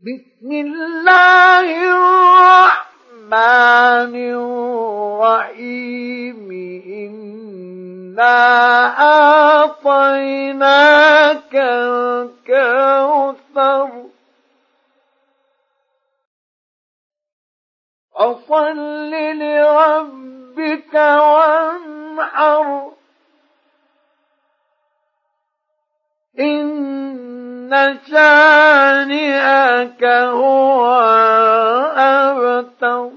بسم الله الرحمن الرحيم. إنا أعطيناك الكوثر. فصل لربك وانحر. إن إنك هو أبتر